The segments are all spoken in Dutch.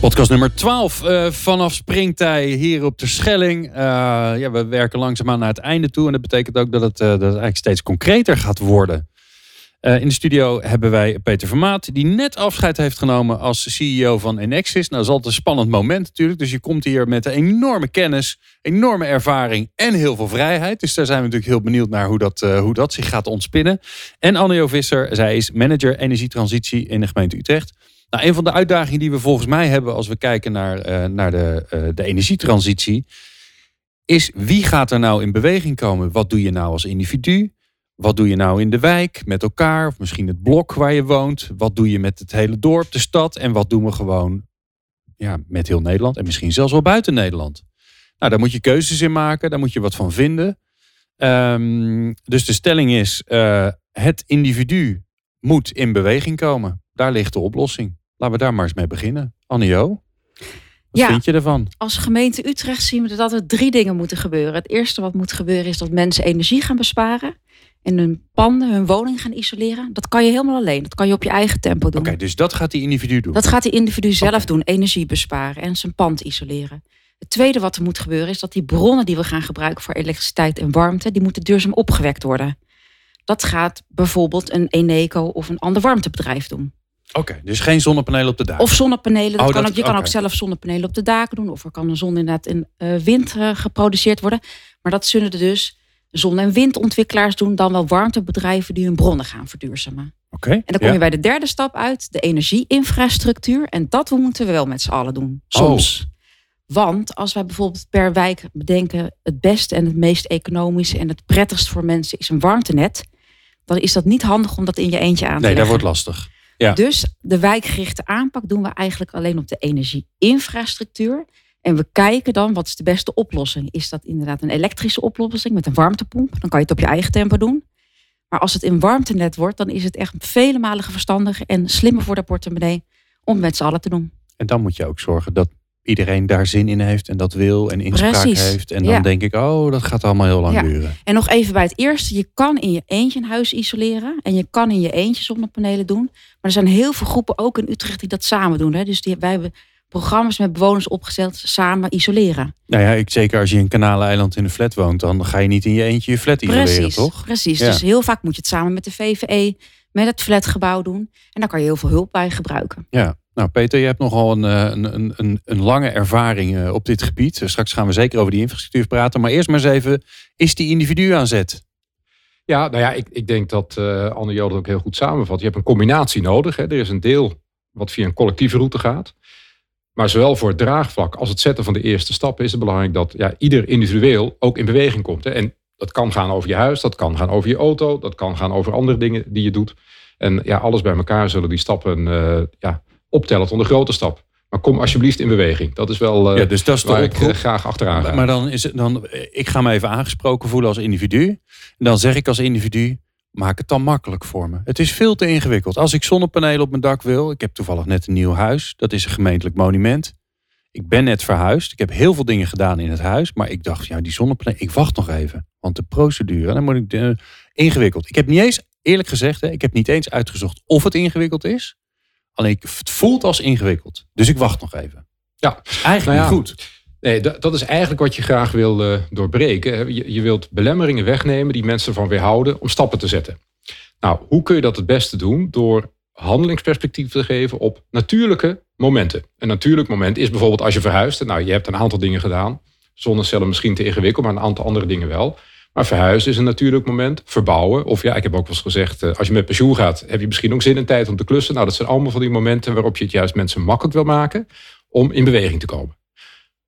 Podcast nummer 12 uh, vanaf Springtij hier op de Schelling. Uh, ja, we werken langzaamaan naar het einde toe. En dat betekent ook dat het, uh, dat eigenlijk steeds concreter gaat worden. in de studio hebben wij Peter Vermaat, die net afscheid heeft genomen als CEO van Enexis. Nou, dat is altijd een spannend moment natuurlijk. Dus je komt hier met een enorme kennis, enorme ervaring en heel veel vrijheid. Dus daar zijn we natuurlijk heel benieuwd naar hoe dat, hoe dat zich gaat ontspinnen. En Annio Visser, zij is manager energietransitie in de gemeente Utrecht. Nou, een van de uitdagingen die we volgens mij hebben als we kijken naar, uh, naar de, uh, de energietransitie, is wie gaat er nou in beweging komen? Wat doe je nou als individu? Wat doe je nou in de wijk met elkaar? Of misschien het blok waar je woont? Wat doe je met het hele dorp, de stad? En wat doen we gewoon ja, met heel Nederland? En misschien zelfs wel buiten Nederland. Nou, daar moet je keuzes in maken. Daar moet je wat van vinden. Um, dus de stelling is: uh, het individu moet in beweging komen. Daar ligt de oplossing. Laten we daar maar eens mee beginnen. Annio, wat ja, vind je ervan? Als gemeente Utrecht zien we dat er drie dingen moeten gebeuren. Het eerste wat moet gebeuren is dat mensen energie gaan besparen. En hun panden, hun woning gaan isoleren. Dat kan je helemaal alleen. Dat kan je op je eigen tempo doen. Oké, dus dat gaat die individu doen? Dat gaat die individu zelf okay. doen. Energie besparen en zijn pand isoleren. Het tweede wat er moet gebeuren is dat die bronnen die we gaan gebruiken voor elektriciteit en warmte, die moeten duurzaam opgewekt worden. Dat gaat bijvoorbeeld een Eneco of een ander warmtebedrijf doen. Oké, okay, dus geen zonnepanelen op de daken? Of zonnepanelen. Dat oh, kan dat, ook, je kan ook zelf zonnepanelen op de daken doen. Of er kan een zon inderdaad in uh, wind uh, geproduceerd worden. Maar dat zullen er dus zon- en windontwikkelaars doen. Dan wel warmtebedrijven die hun bronnen gaan verduurzamen. Oké. Okay, en dan kom ja. je bij de derde stap uit. De energieinfrastructuur. En dat moeten we wel met z'n allen doen. Soms. Oh. Want als wij bijvoorbeeld per wijk bedenken... het beste en het meest economisch en het prettigst voor mensen is een warmtenet... dan is dat niet handig om dat in je eentje aan te nee, leggen. Nee, dat wordt lastig. Ja. Dus de wijkgerichte aanpak doen we eigenlijk alleen op de energieinfrastructuur. En we kijken dan wat is de beste oplossing. Is dat inderdaad een elektrische oplossing met een warmtepomp? Dan kan je het op je eigen tempo doen. Maar als het in warmtenet wordt, dan is het echt vele malen verstandiger en slimmer voor de portemonnee om het met z'n allen te doen. En dan moet je ook zorgen dat iedereen daar zin in heeft en dat wil en inspraak Precies. heeft. En dan Ja. denk ik, oh, dat gaat allemaal heel lang Ja. duren. En nog even bij het eerste. Je kan in je eentje een huis isoleren. En je kan in je eentje zonnepanelen doen. Maar er zijn heel veel groepen, ook in Utrecht, die dat samen doen. Hè? Dus die, wij hebben programma's met bewoners opgezet, samen isoleren. Nou ja, ik, zeker als je in Kanaleiland in een flat woont, dan ga je niet in je eentje je flat isoleren, Precies, toch? precies. Ja. Dus heel vaak moet je het samen met de VVE, met het flatgebouw doen. En daar kan je heel veel hulp bij gebruiken. Ja. Nou, Peter, je hebt nogal een, eh, een, een, een, lange ervaring eh, op dit gebied. Dus Straks gaan we zeker over die infrastructuur praten. Maar eerst maar eens even, is die individu aan zet? Ja, nou ja, ik, ik denk dat eh Anne Jo dat ook heel goed samenvat. Je hebt een combinatie nodig. Hè. Er is een deel wat via een collectieve route gaat. Maar zowel voor het draagvlak als het zetten van de eerste stappen is het belangrijk dat ja, ieder individueel ook in beweging komt. Hè. En dat kan gaan over je huis, dat kan gaan over je auto, dat kan gaan over andere dingen die je doet. En ja, alles bij elkaar zullen die stappen eh, ja, optellen tot een grote stap. Maar kom alsjeblieft in beweging. Dat is wel eh, ja, dus dat is waar ik eh, graag achteraan ga. Maar dan is het dan, eh, ik ga me even aangesproken voelen als individu. En dan zeg ik als individu, maak het dan makkelijk voor me. Het is veel te ingewikkeld. Als ik zonnepanelen op mijn dak wil, ik heb toevallig net een nieuw huis. Dat is een gemeentelijk monument. Ik ben net verhuisd. Ik heb heel veel dingen gedaan in het huis. Maar ik dacht, ja, die zonnepanelen, ik wacht nog even. Want de procedure, dan moet ik ingewikkeld. Ik heb niet eens, eerlijk gezegd, hè, ik heb niet eens uitgezocht of het ingewikkeld is. Alleen het voelt als ingewikkeld. Dus ik wacht nog even. Ja, Is eigenlijk Nou ja, niet goed. Nee, dat, dat is eigenlijk wat je graag wil eh, doorbreken. Je, je wilt belemmeringen wegnemen die mensen van weerhouden om stappen te zetten. Nou, hoe kun je dat het beste doen? Door handelingsperspectief te geven op natuurlijke momenten. Een natuurlijk moment is bijvoorbeeld als je verhuist. Nou, je hebt een aantal dingen gedaan. Zonnecellen misschien te ingewikkeld, maar een aantal andere dingen wel. Maar verhuizen is een natuurlijk moment. Verbouwen. Of ja, ik heb ook wel eens gezegd, eh, als je met pensioen gaat, heb je misschien ook zin en tijd om te klussen. Nou, dat zijn allemaal van die momenten waarop je het juist mensen makkelijk wil maken om in beweging te komen.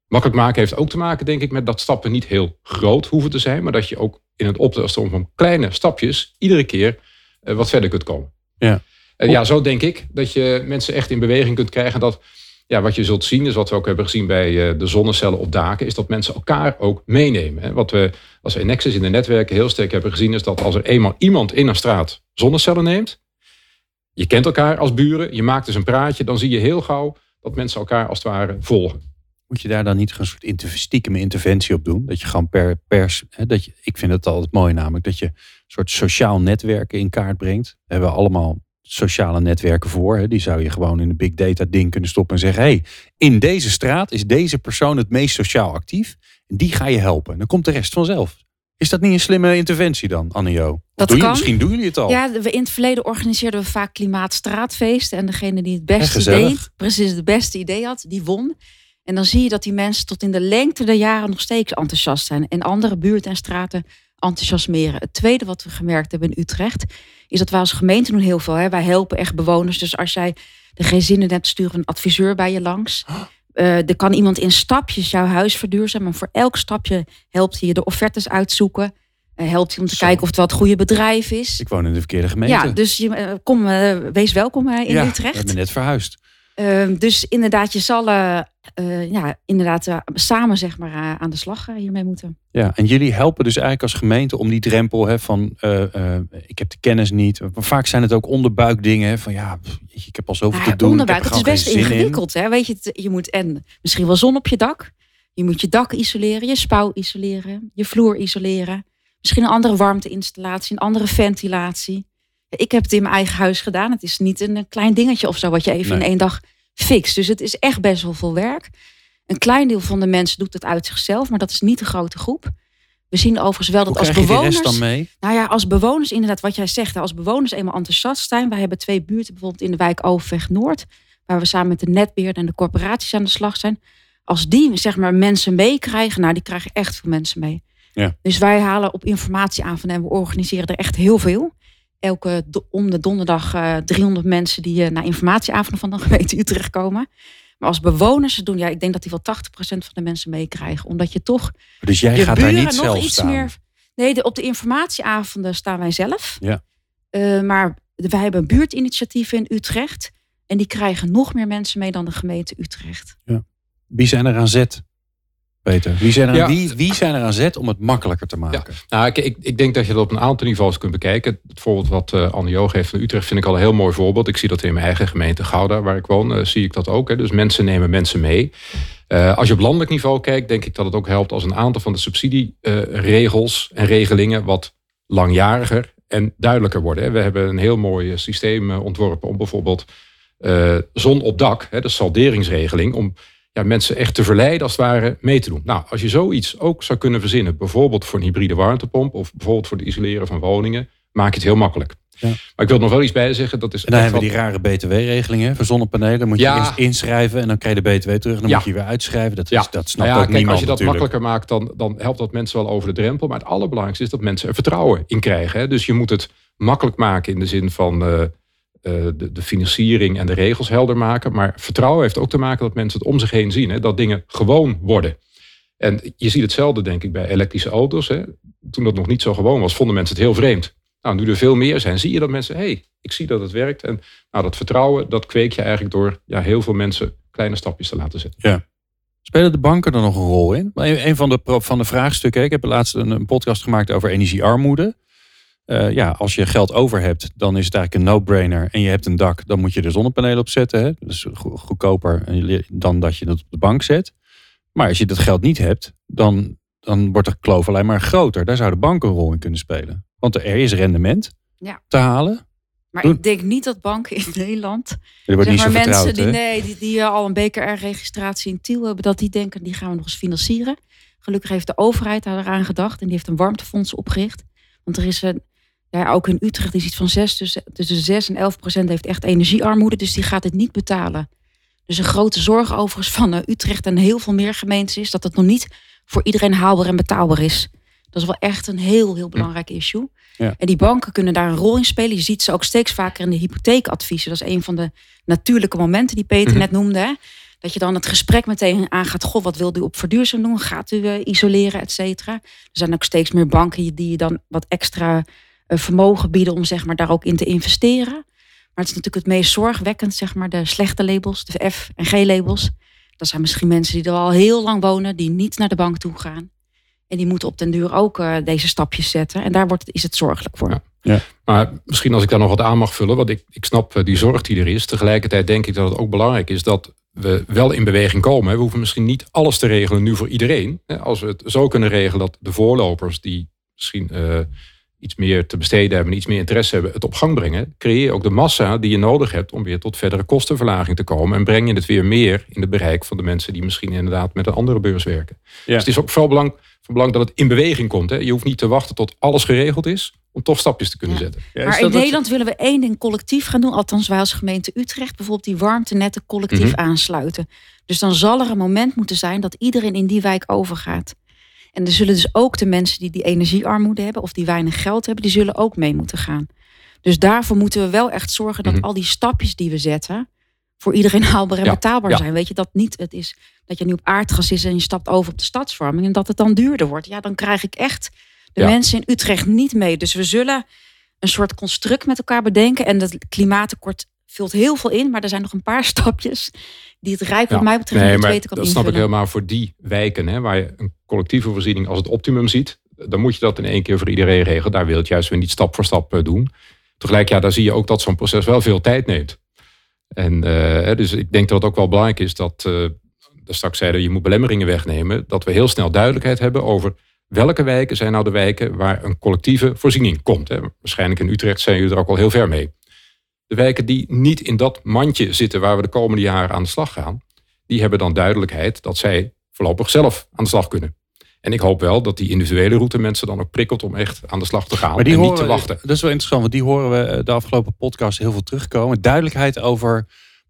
Makkelijk maken heeft ook te maken, denk ik, met dat stappen niet heel groot hoeven te zijn. Maar dat je ook in het optelsom van kleine stapjes iedere keer eh, wat verder kunt komen. Ja. En ja, zo denk ik dat je mensen echt in beweging kunt krijgen. Dat ja, wat je zult zien, is wat we ook hebben gezien bij de zonnecellen op daken, is dat mensen elkaar ook meenemen. Wat we als we in Nexus in de netwerken heel sterk hebben gezien, is dat als er eenmaal iemand in een straat zonnecellen neemt, je kent elkaar als buren, je maakt dus een praatje, dan zie je heel gauw dat mensen elkaar als het ware volgen. Moet je daar dan niet een soort stiekem interventie op doen? Dat je gewoon per pers. Hè, dat je, ik vind het altijd mooi namelijk dat je een soort sociaal netwerken in kaart brengt. Daar hebben we allemaal sociale netwerken voor. Hè. Die zou je gewoon in een big data ding kunnen stoppen en zeggen: hey, in deze straat is deze persoon het meest sociaal actief. En die ga je helpen. Dan komt de rest vanzelf. Is dat niet een slimme interventie dan, Annio? Dat doe je, kan. Misschien doen jullie het al. Ja, we in het verleden organiseerden we vaak klimaatstraatfeesten. En degene die het beste idee, precies het beste idee had, die won. En dan zie je dat die mensen tot in de lengte der jaren nog steeds enthousiast zijn. En andere buurten en straten enthousiasmeren. Het tweede wat we gemerkt hebben in Utrecht, is dat wij als gemeente doen heel veel. Hè. Wij helpen echt bewoners. Dus als jij er geen zin in hebt, sturen we een adviseur bij je langs. Uh, er kan iemand in stapjes jouw huis verduurzamen. Maar voor elk stapje helpt hij je de offertes uitzoeken. Uh, helpt hij om te kijken of het wel het goede bedrijf is. Ik woon in de verkeerde gemeente. Ja, dus je, uh, kom, wees welkom in ja, Utrecht. Ik ben net verhuisd. Ehm, dus inderdaad, je zal uh, ja, inderdaad uh, samen zeg maar, aan de slag hiermee moeten. Ja, en jullie helpen dus eigenlijk als gemeente om die drempel hè, van ik heb de kennis niet. Maar vaak zijn het ook onderbuikdingen hè, van ja, ik heb al zoveel te doen. Onderbuik, het is best ingewikkeld. Hè? Weet je, je moet en misschien wel zon op je dak. Je moet je dak isoleren, je spouw isoleren, je vloer isoleren. Misschien een andere warmteinstallatie, een andere ventilatie. Ik heb het in mijn eigen huis gedaan. Het is niet een klein dingetje of zo wat je even in één dag fix. Dus het is echt best wel veel werk. Een klein deel van de mensen doet het uit zichzelf, maar dat is niet de grote groep. We zien overigens wel dat als bewoners. dan mee? Nou ja, als bewoners, inderdaad, wat jij zegt, als bewoners eenmaal enthousiast zijn. Wij hebben twee buurten, bijvoorbeeld in de wijk Overweg Noord, waar we samen met de netbeheerder en de corporaties aan de slag zijn. Als die zeg maar mensen meekrijgen, nou, die krijgen echt veel mensen mee. Ja. Dus wij halen op informatie aan van en we organiseren er echt heel veel elke om de donderdag uh, eh, 300 mensen die uh, naar informatieavonden van de gemeente Utrecht komen. Maar als bewoners doen, ja, ik denk dat die wel 80% van de mensen meekrijgen. Omdat je toch. Dus jij gaat daar niet zelf iets staan. meer. Nee, op de informatieavonden staan wij zelf. Ja. Uh, maar wij hebben een buurtinitiatief in Utrecht. En die krijgen nog meer mensen mee dan de gemeente Utrecht. Ja. Wie zijn er aan zet? Peter, wie zijn, er, wie, wie zijn er aan zet om het makkelijker te maken? Ja. Nou, ik, ik, ik, denk dat je dat op een aantal niveaus kunt bekijken. Het voorbeeld wat uh, Anne Joog heeft van Utrecht vind ik al een heel mooi voorbeeld. Ik zie dat in mijn eigen gemeente Gouda, waar ik woon, uh, zie ik dat ook. Hè. Dus mensen nemen mensen mee. Uh, als je op landelijk niveau kijkt, denk ik dat het ook helpt als een aantal van de subsidieregels en regelingen wat langjariger en duidelijker worden. Hè. We hebben een heel mooi systeem ontworpen om bijvoorbeeld zon op dak, hè, de salderingsregeling, om ja, mensen echt te verleiden als het ware mee te doen. Nou, als je zoiets ook zou kunnen verzinnen, bijvoorbeeld voor een hybride warmtepomp of bijvoorbeeld voor het isoleren van woningen, maak je het heel makkelijk. Ja. Maar ik wil er nog wel iets bij zeggen. Dat is en dan hebben we die rare btw-regelingen voor zonnepanelen. Moet je eerst inschrijven en dan krijg je de btw terug. Dan moet je weer uitschrijven. Dat, is, dat snapt nou ook kijk, Als je dat makkelijker maakt, dan, dan helpt dat mensen wel over de drempel. Maar het allerbelangrijkste is dat mensen er vertrouwen in krijgen. Hè. Dus je moet het makkelijk maken in de zin van... Uh, eh, de, de, financiering en de regels helder maken. Maar vertrouwen heeft ook te maken dat mensen het om zich heen zien. Hè, dat dingen gewoon worden. En je ziet hetzelfde, denk ik, bij elektrische auto's. Hè. Toen dat nog niet zo gewoon was, vonden mensen het heel vreemd. Nou, nu er veel meer zijn, zie je dat mensen, hé, hey, ik zie dat het werkt. En nou, dat vertrouwen, dat kweek je eigenlijk door ja, heel veel mensen kleine stapjes te laten zetten. Ja. Spelen de banken er nog een rol in? Een van de, van de vraagstukken, ik heb laatst een, een podcast gemaakt over energiearmoede. Uh, ja, als je geld over hebt, dan is het eigenlijk een no-brainer. En je hebt een dak, dan moet je er zonnepanelen op zetten. Hè? Dus goedkoper dan dat je het op de bank zet. Maar als je dat geld niet hebt, dan, dan wordt de kloof alleen maar groter. Daar zou de bank een rol in kunnen spelen. Want er is rendement ja. te halen. Maar ik denk niet dat banken in Nederland. Er wordt niet maar, mensen die, nee, die, die al een BKR-registratie in Tiel hebben, dat die denken, die gaan we nog eens financieren. Gelukkig heeft de overheid daar eraan gedacht en die heeft een warmtefonds opgericht. Want er is een, ja, ook in Utrecht is iets van 6, tussen, tussen 6 en 11 procent heeft echt energiearmoede. Dus die gaat het niet betalen. Dus een grote zorg overigens van uh, Utrecht en heel veel meer gemeentes is dat het nog niet voor iedereen haalbaar en betaalbaar is. Dat is wel echt een heel, heel belangrijk issue. Ja. En die banken kunnen daar een rol in spelen. Je ziet ze ook steeds vaker in de hypotheekadviezen. Dat is een van de natuurlijke momenten die Peter mhm. net noemde. Hè? Dat je dan het gesprek meteen aangaat. Goh, wat wil u op verduurzaam doen? Gaat u uh, isoleren, et cetera? Er zijn ook steeds meer banken die je dan wat extra vermogen bieden om zeg maar, daar ook in te investeren. Maar het is natuurlijk het meest zorgwekkend, zeg maar, de slechte labels, de F- en G-labels. Dat zijn misschien mensen die er al heel lang wonen, die niet naar de bank toe gaan. En die moeten op den duur ook eh, deze stapjes zetten. En daar wordt, is het zorgelijk voor. Ja. Maar misschien als ik daar nog wat aan mag vullen, want ik, ik snap eh, die zorg die er is. Tegelijkertijd denk ik dat het ook belangrijk is dat we wel in beweging komen. We hoeven misschien niet alles te regelen nu voor iedereen. Hè, Als we het zo kunnen regelen dat de voorlopers die misschien eh, iets meer te besteden hebben, iets meer interesse hebben, het op gang brengen, creëer je ook de massa die je nodig hebt om weer tot verdere kostenverlaging te komen. En breng je het weer meer in het bereik van de mensen die misschien inderdaad met een andere beurs werken. Dus het is ook vooral belang, van belang dat het in beweging komt. Hè. Je hoeft niet te wachten tot alles geregeld is om toch stapjes te kunnen Ja. zetten. Ja, maar in Nederland willen we één ding collectief gaan doen. Althans, wij als gemeente Utrecht. Bijvoorbeeld die warmtenetten collectief Mhm. aansluiten. Dus dan zal er een moment moeten zijn dat iedereen in die wijk overgaat. En er zullen dus ook de mensen die die energiearmoede hebben... of die weinig geld hebben, die zullen ook mee moeten gaan. Dus daarvoor moeten we wel echt zorgen dat Mhm. al die stapjes die we zetten... voor iedereen haalbaar en Ja, betaalbaar ja. zijn. Weet je, dat niet het is dat je nu op aardgas is... en je stapt over op de stadsvorming... en dat het dan duurder wordt. Ja, dan krijg ik echt de Ja. mensen in Utrecht niet mee. Dus we zullen een soort construct met elkaar bedenken. En het klimaatakkoord vult heel veel in, maar er zijn nog een paar stapjes die het Rijk, wat Ja. mij betreft, Nee, niet weten kan dat snap ik helemaal voor die wijken, hè, waar je een collectieve voorziening als het optimum ziet. Dan moet je dat in één keer voor iedereen regelen. Daar wil je het juist weer niet stap voor stap eh, doen. Tegelijk, ja, daar zie je ook dat zo'n proces wel veel tijd neemt. En eh, dus ik denk dat het ook wel belangrijk is dat, daar straks zeiden, je moet belemmeringen wegnemen. Dat we heel snel duidelijkheid hebben over welke wijken zijn nou de wijken waar een collectieve voorziening komt. Hè. Waarschijnlijk in Utrecht zijn jullie er ook al heel ver mee. De wijken die niet in dat mandje zitten waar we de komende jaren aan de slag gaan, die hebben dan duidelijkheid dat zij voorlopig zelf aan de slag kunnen. En ik hoop wel dat die individuele route mensen dan ook prikkelt om echt aan de slag te gaan Maar die en horen, niet te wachten. Dat is wel interessant, want die horen we eh, de afgelopen podcast heel veel terugkomen. Duidelijkheid over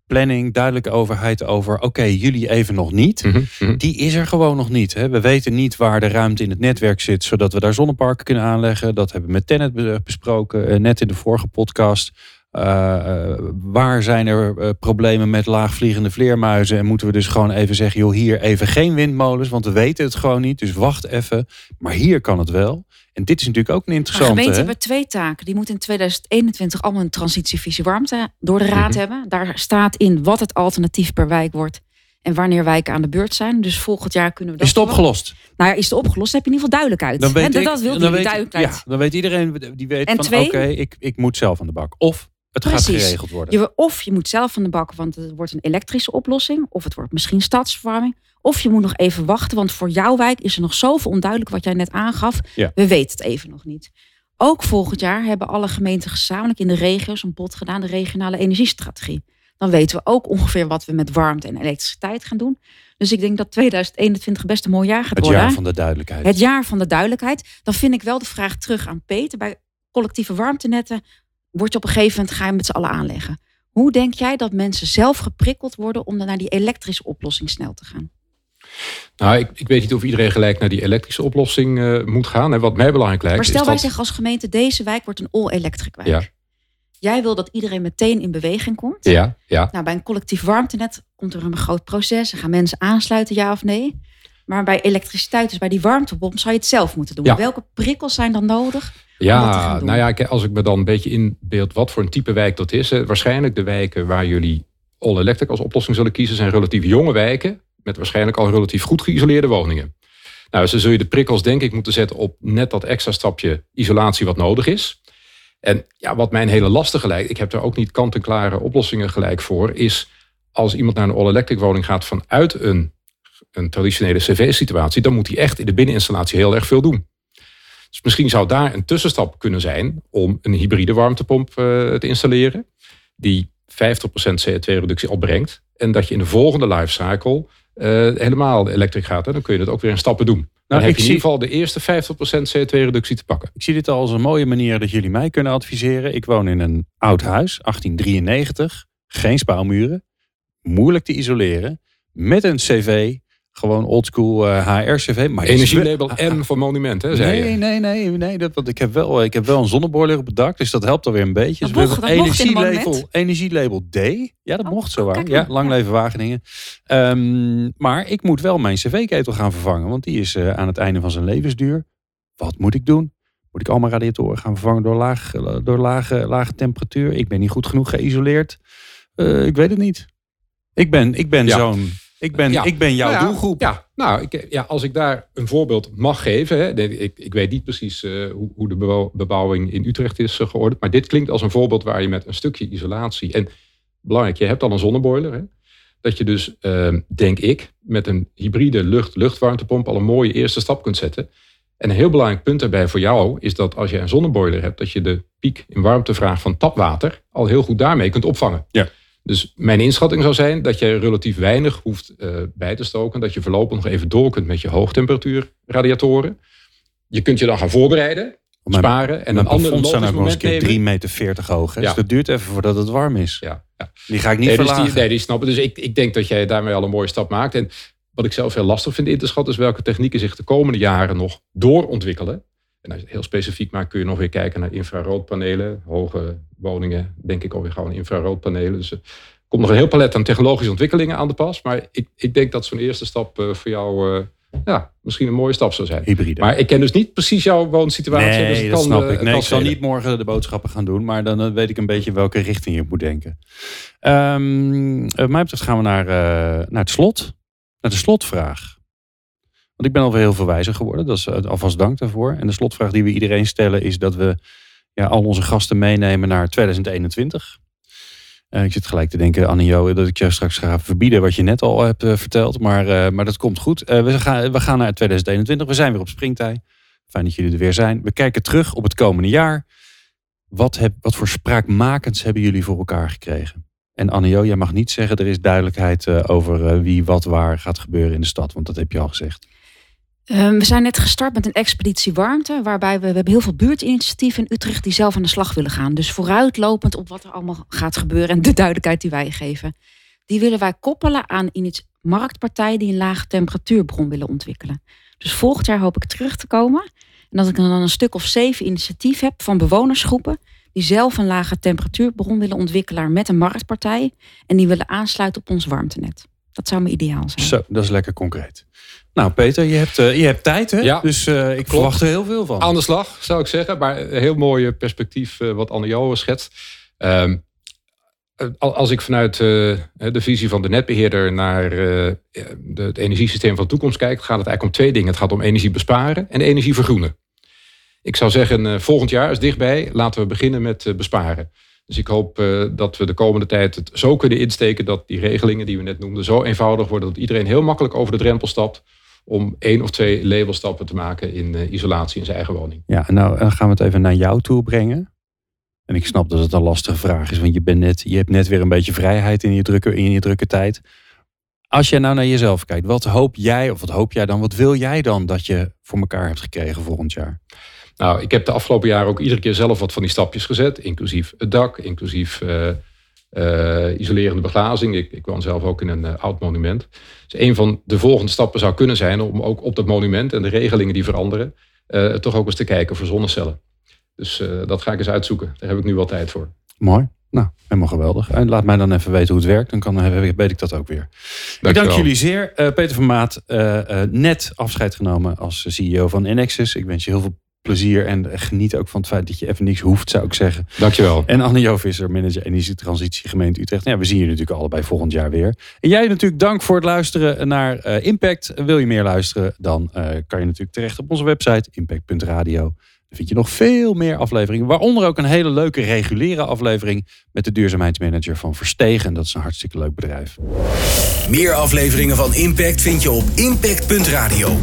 planning, duidelijke overheid over, oké, jullie even nog niet. Mhm, mhm. Die is er gewoon nog niet. Hè. We weten niet waar de ruimte in het netwerk zit, zodat we daar zonneparken kunnen aanleggen. Dat hebben we met Tennet be- besproken, eh, net in de vorige podcast. Eh, waar zijn er eh, problemen met laagvliegende vleermuizen? En moeten we dus gewoon even zeggen, joh, hier even geen windmolens, want we weten het gewoon niet. Dus wacht even. Maar hier kan het wel. En dit is natuurlijk ook een Maar interessante. gemeenten hè? hebben twee taken. Die moeten in 2021 allemaal een transitievisie warmte door de raad Mhm. hebben. Daar staat in wat het alternatief per wijk wordt. En wanneer wijken aan de beurt zijn. Dus volgend jaar kunnen we dat. Is het opgelost? Nou ja, is het opgelost? Dan heb je in ieder geval duidelijkheid. Dan weet ik, dat wil dan weet, duidelijkheid. Ja, dan weet iedereen die weet En van oké, ik, ik moet zelf aan de bak. Of het gaat geregeld worden. Je, of je moet zelf van de bak, want het wordt een elektrische oplossing. Of het wordt misschien stadsverwarming. Of je moet nog even wachten, want voor jouw wijk is er nog zoveel onduidelijk wat jij net aangaf. Ja. We weten het even nog niet. Ook volgend jaar hebben alle gemeenten gezamenlijk in de regio's een bod gedaan, de regionale energiestrategie. Dan weten we ook ongeveer wat we met warmte en elektriciteit gaan doen. Dus ik denk dat 2021 best een mooi jaar gaat het worden. jaar van de duidelijkheid. Het jaar van de duidelijkheid. Dan vind ik wel de vraag terug aan Peter. Bij collectieve warmtenetten word je op een gegeven moment ga je met z'n allen aanleggen. Hoe denk jij dat mensen zelf geprikkeld worden om dan naar die elektrische oplossing snel te gaan? Nou, ik, ik weet niet of iedereen gelijk naar die elektrische oplossing eh, moet gaan. En wat mij belangrijk lijkt Maar stel is wij dat... zeggen als gemeente, deze wijk wordt een all-electric wijk. Ja. Jij wil dat iedereen meteen in beweging komt. Ja, ja. Nou, bij een collectief warmtenet komt er een groot proces. Gaan mensen aansluiten, ja of nee. Maar bij elektriciteit, dus bij die warmtepomp, zou je het zelf moeten doen. Ja. Welke prikkels zijn dan nodig? Ja, nou ja, als ik me dan een beetje inbeeld wat voor een type wijk dat is. Hè, waarschijnlijk de wijken waar jullie all electric als oplossing zullen kiezen, zijn relatief jonge wijken. Met waarschijnlijk al relatief goed geïsoleerde woningen. Nou, dus dan zul je de prikkels denk ik moeten zetten op net dat extra stapje isolatie wat nodig is. En ja, wat mij een hele lastige lijkt, ik heb daar ook niet kant-en-klare oplossingen gelijk voor, is als iemand naar een all-electric woning gaat vanuit een, een traditionele cv-situatie, dan moet hij echt in de binneninstallatie heel erg veel doen. Dus misschien zou daar een tussenstap kunnen zijn om een hybride warmtepomp eh, te installeren, die 50% CO2-reductie opbrengt. En dat je in de volgende lifecycle eh helemaal elektrisch gaat. En dan kun je het ook weer in stappen doen. Dan Nou, heb ik je in zie- ieder geval de eerste 50% CO2-reductie te pakken. Ik zie dit al als een mooie manier dat jullie mij kunnen adviseren. Ik woon in een oud huis, 1893. Geen spouwmuren. Moeilijk te isoleren. Met een cv. Gewoon oldschool eh HR-cv. Maar is wel- Energielabel M voor monument, hè, zei Nee, je. nee, nee, nee. Dat, want ik, heb wel, ik heb wel een zonneboiler op het dak, dus dat helpt alweer een beetje. Dat Dus we mocht- dat mocht in een energielabel, energielabel D. Ja, dat Oh, mocht zo waar. Ja, maar, lang leven Wageningen. Ehm, maar ik moet wel mijn cv-ketel gaan vervangen, want die is eh, aan het einde van zijn levensduur. Wat moet ik doen? Moet ik al mijn radiatoren gaan vervangen door, laag, door lage, lage temperatuur? Ik ben niet goed genoeg geïsoleerd. Uh, ik weet het niet. Ik ben, ik ben Ja. zo'n. Ik ben, Ja. ik ben jouw Nou ja, doelgroep. Ja, nou, ik, ja, als ik daar een voorbeeld mag geven. Hè, ik, ik weet niet precies eh, hoe, hoe de bebouw- bebouwing in Utrecht is eh, geordend. Maar dit klinkt als een voorbeeld waar je met een stukje isolatie. En belangrijk, je hebt al een zonneboiler. Hè, dat je dus, eh, denk ik, met een hybride lucht-luchtwarmtepomp al een mooie eerste stap kunt zetten. En een heel belangrijk punt daarbij voor jou is dat als je een zonneboiler hebt, dat je de piek in warmtevraag van tapwater al heel goed daarmee kunt opvangen. Ja. Dus mijn inschatting zou zijn dat je relatief weinig hoeft eh, bij te stoken. Dat je voorlopig nog even door kunt met je hoogtemperatuur radiatoren. Je kunt je dan gaan voorbereiden, sparen. En een ander staan logisch ook nog eens keer nemen. 3,40 meter hoog. Hè? Ja. Dus dat duurt even voordat het warm is. Ja, ja. Die ga ik niet Nee, dus verlagen. die, nee, die snappen. Dus ik, ik denk dat jij daarmee al een mooie stap maakt. En wat ik zelf heel lastig vind in te schatten... is welke technieken zich de komende jaren nog doorontwikkelen. En als je het heel specifiek maakt... kun je nog weer kijken naar infraroodpanelen. Hoge woningen, denk ik alweer gewoon infraroodpanelen. Dus er komt nog een heel palet aan technologische ontwikkelingen aan de pas. Maar ik, ik denk dat zo'n eerste stap eh, voor jou... eh, ja, misschien een mooie stap zou zijn. Hybride. Maar ik ken dus niet precies jouw woonsituatie. nee, dus het dat kan, snap eh, ik. Nee, ik zal niet morgen de boodschappen gaan doen. Maar dan eh, weet ik een beetje welke richting je moet denken. Wat mij betreft gaan we naar, eh, naar het slot. Naar de slotvraag. Want ik ben alweer heel veel wijzer geworden. Dat is eh, alvast dank daarvoor. En de slotvraag die we iedereen stellen is dat we ja, al onze gasten meenemen naar 2021. Eh, ik zit gelijk te denken, Annie-Jo, dat ik jou straks ga verbieden wat je net al hebt eh, verteld. Maar, maar dat komt goed. We, gaan, we gaan naar 2021. We zijn weer op springtij. Fijn dat jullie er weer zijn. We kijken terug op het komende jaar. Wat, heb, wat voor spraakmakends hebben jullie voor elkaar gekregen? En Anne-Jo, jij mag niet zeggen er is duidelijkheid over wie wat waar gaat gebeuren in de stad. Want dat heb je al gezegd. Ehm, we zijn net gestart met een expeditie warmte, waarbij we, we hebben heel veel buurtinitiatieven in Utrecht die zelf aan de slag willen gaan. Dus vooruitlopend op wat er allemaal gaat gebeuren en de duidelijkheid die wij geven. Die willen wij koppelen aan marktpartijen die een lage temperatuurbron willen ontwikkelen. Dus volgend jaar hoop ik terug te komen. En dat ik dan een stuk of zeven initiatief heb van bewonersgroepen die zelf een lage temperatuurbron willen ontwikkelen met een marktpartij. En die willen aansluiten op ons warmtenet. Dat zou me ideaal zijn. Zo, dat is lekker concreet. Nou, Peter, je hebt, eh, je hebt tijd, hè? Ja. Dus eh, ik verwacht er heel veel van. Aan de slag, zou ik zeggen. Maar een heel mooi perspectief eh, wat Anne Jo schetst. Ehm, eh, al- als ik vanuit eh, de visie van de netbeheerder naar eh, het energiesysteem van de toekomst kijk, gaat het eigenlijk om twee dingen. Het gaat om energie besparen en energie vergroenen. Ik zou zeggen, eh, volgend jaar is dichtbij. Laten we beginnen met eh, besparen. Dus ik hoop eh, dat we de komende tijd het zo kunnen insteken dat die regelingen die we net noemden zo eenvoudig worden dat iedereen heel makkelijk over de drempel stapt om één of twee labelstappen te maken in eh, isolatie in zijn eigen woning. Ja, nou dan gaan we het even naar jou toe brengen. En ik snap dat het een lastige vraag is, want je, bent net, je hebt net weer een beetje vrijheid in je, drukke, in je drukke tijd. Als jij nou naar jezelf kijkt, wat hoop jij, of wat hoop jij dan, wat wil jij dan dat je voor elkaar hebt gekregen volgend jaar? Nou, ik heb de afgelopen jaren ook iedere keer zelf wat van die stapjes gezet. Inclusief het dak, inclusief eh, eh, isolerende beglazing. Ik, ik woon zelf ook in een eh, oud monument. Dus een van de volgende stappen zou kunnen zijn om ook op dat monument en de regelingen die veranderen, toch ook eens te kijken voor zonnecellen. Dus dat ga ik eens uitzoeken. Daar heb ik nu wel tijd voor. Mooi. Nou, helemaal geweldig. En laat mij dan even weten hoe het werkt. Dan kan, weet ik dat ook weer. Ik dank jullie zeer. Peter van Maat, net afscheid genomen als CEO van Inexus. Ik wens je heel veel plezier en geniet ook van het feit dat je even niks hoeft, zou ik zeggen. Dankjewel. En Anne-Jo Visser, manager energietransitie gemeente Utrecht. Ja, we zien jullie natuurlijk allebei volgend jaar weer. En jij natuurlijk dank voor het luisteren naar eh, Impact. Wil je meer luisteren, dan eh, kan je natuurlijk terecht op onze website impact.radio. Daar vind je nog veel meer afleveringen. Waaronder ook een hele leuke reguliere aflevering met de duurzaamheidsmanager van Verstegen. Dat is een hartstikke leuk bedrijf. Meer afleveringen van Impact vind je op impact.radio.